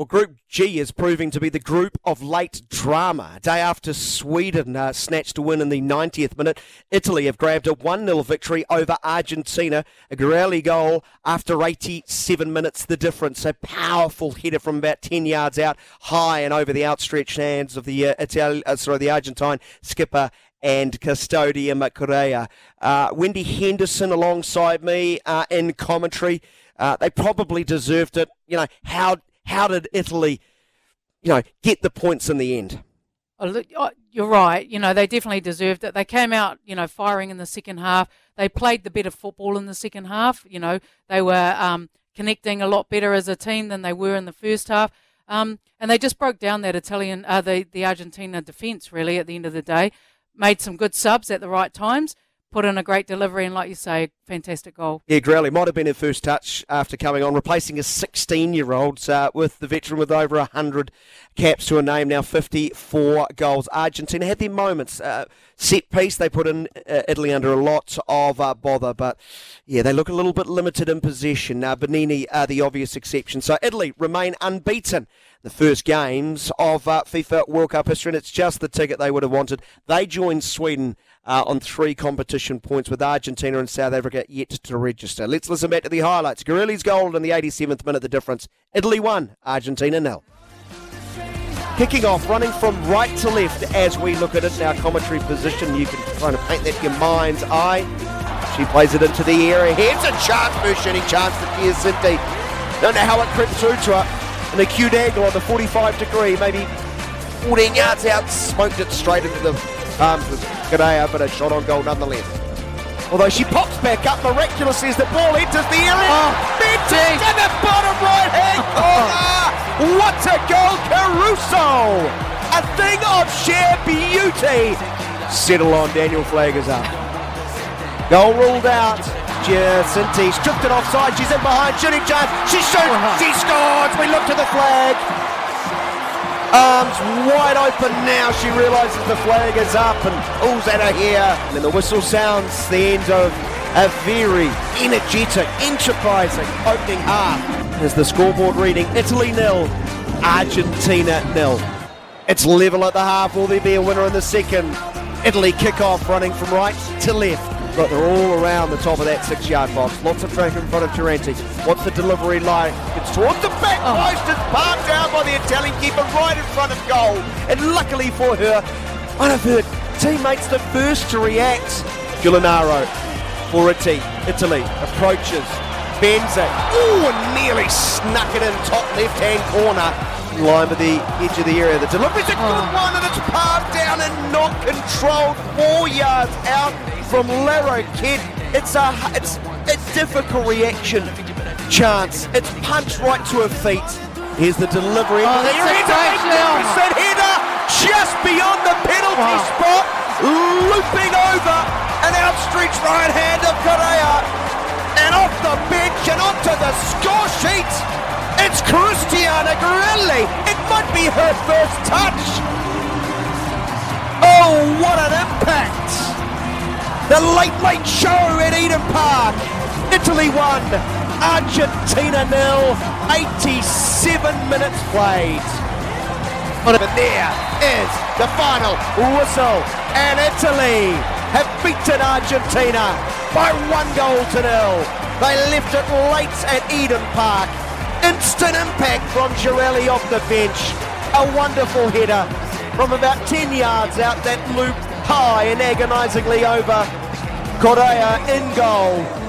Well, Group G is proving to be the group of late drama. Day after Sweden uh, snatched a win in the 90th minute, Italy have grabbed a 1 0 victory over Argentina. A Girelli goal after 87 minutes, the difference. A powerful header from about 10 yards out, high and over the outstretched hands of the uh, Itali- uh, sorry, the Argentine skipper and custodian Correa. Uh, Wendi Henderson alongside me uh, in commentary. Uh, they probably deserved it. You know, how how did Italy, you know, get the points in the end? Oh, oh, you're right. You know, they definitely deserved it. They came out, you know, firing in the second half. They played the better football in the second half. You know, they were um, connecting a lot better as a team than they were in the first half. Um, and they just broke down that Italian, uh, the, the Argentina defence, really, at the end of the day. Made some good subs at the right times put in a great delivery and, like you say, fantastic goal. Yeah, Growley might have been her first touch after coming on, replacing a 16-year-old uh, with the veteran with over 100 caps to a name, now 54 goals. Argentina had their moments. Uh, set piece, they put in uh, Italy under a lot of uh, bother, but yeah, they look a little bit limited in possession. Now, Banini are the obvious exception. So Italy remain unbeaten the first games of uh, FIFA World Cup history, and it's just the ticket they would have wanted. They joined Sweden uh, on three competition points, with Argentina and South Africa yet to register. Let's listen back to the highlights. Girelli's goal in the 87th minute, the difference. Italy won, Argentina nil. Kicking off, running from right to left as we look at it in our commentary position. You can try to paint that in your mind's eye. She plays it into the area. Here's a chance, shooting chance for Kia. Don't know how it crept through to her an acute angle on the 45 degree, maybe 14 yards out, smoked it straight into the arms of Correa, but a shot on goal nonetheless. Although she pops back up miraculously as the ball enters the area. Oh, Mentis to the bottom right hand corner. What a goal, Caruso! A thing of sheer beauty. Settle on Daniel Flaggers up. Goal ruled out. Giacinti stripped it offside. She's in behind. Shooting chance. She shoots. Uh-huh. She scores. We look to the flag. Arms wide open now. She realises the flag is up and pulls at her here. And then the whistle sounds the end of a very energetic, enterprising opening half. As the scoreboard reading Italy nil, Argentina nil. It's level at the half. Will there be a winner in the second? Italy kick off running from right to left but they're all around the top of that six-yard box. Lots of traffic in front of Durante. What's the delivery like? It's towards the back oh. post. It's parked down by the Italian keeper right in front of goal. And luckily for her, one of her teammates the first to react. Giulianaro for. Italy approaches. Bends it. Ooh, nearly snuck it in top left-hand corner line with the edge of the area. The delivery's a good oh. one and it's passed down and not controlled four yards out from Laro Kid. It's a it's a difficult reaction. Chance. It's punched right to her feet. Here's the delivery. Oh, that's a magnificent header just beyond the penalty wow. spot, looping over an outstretched right hand of Correa, and off the bench and onto the score sheet. It's Cristiana Girelli. It might be her first touch. Oh, what an impact! The late, late show at Eden Park. Italy won. Argentina nil. 87 minutes played. But there is the final whistle. And Italy have beaten Argentina by one goal to nil. They left it late at Eden Park. Instant impact from Girelli off the bench. A wonderful header from about 10 yards out that loop high and agonisingly over. Correa in goal.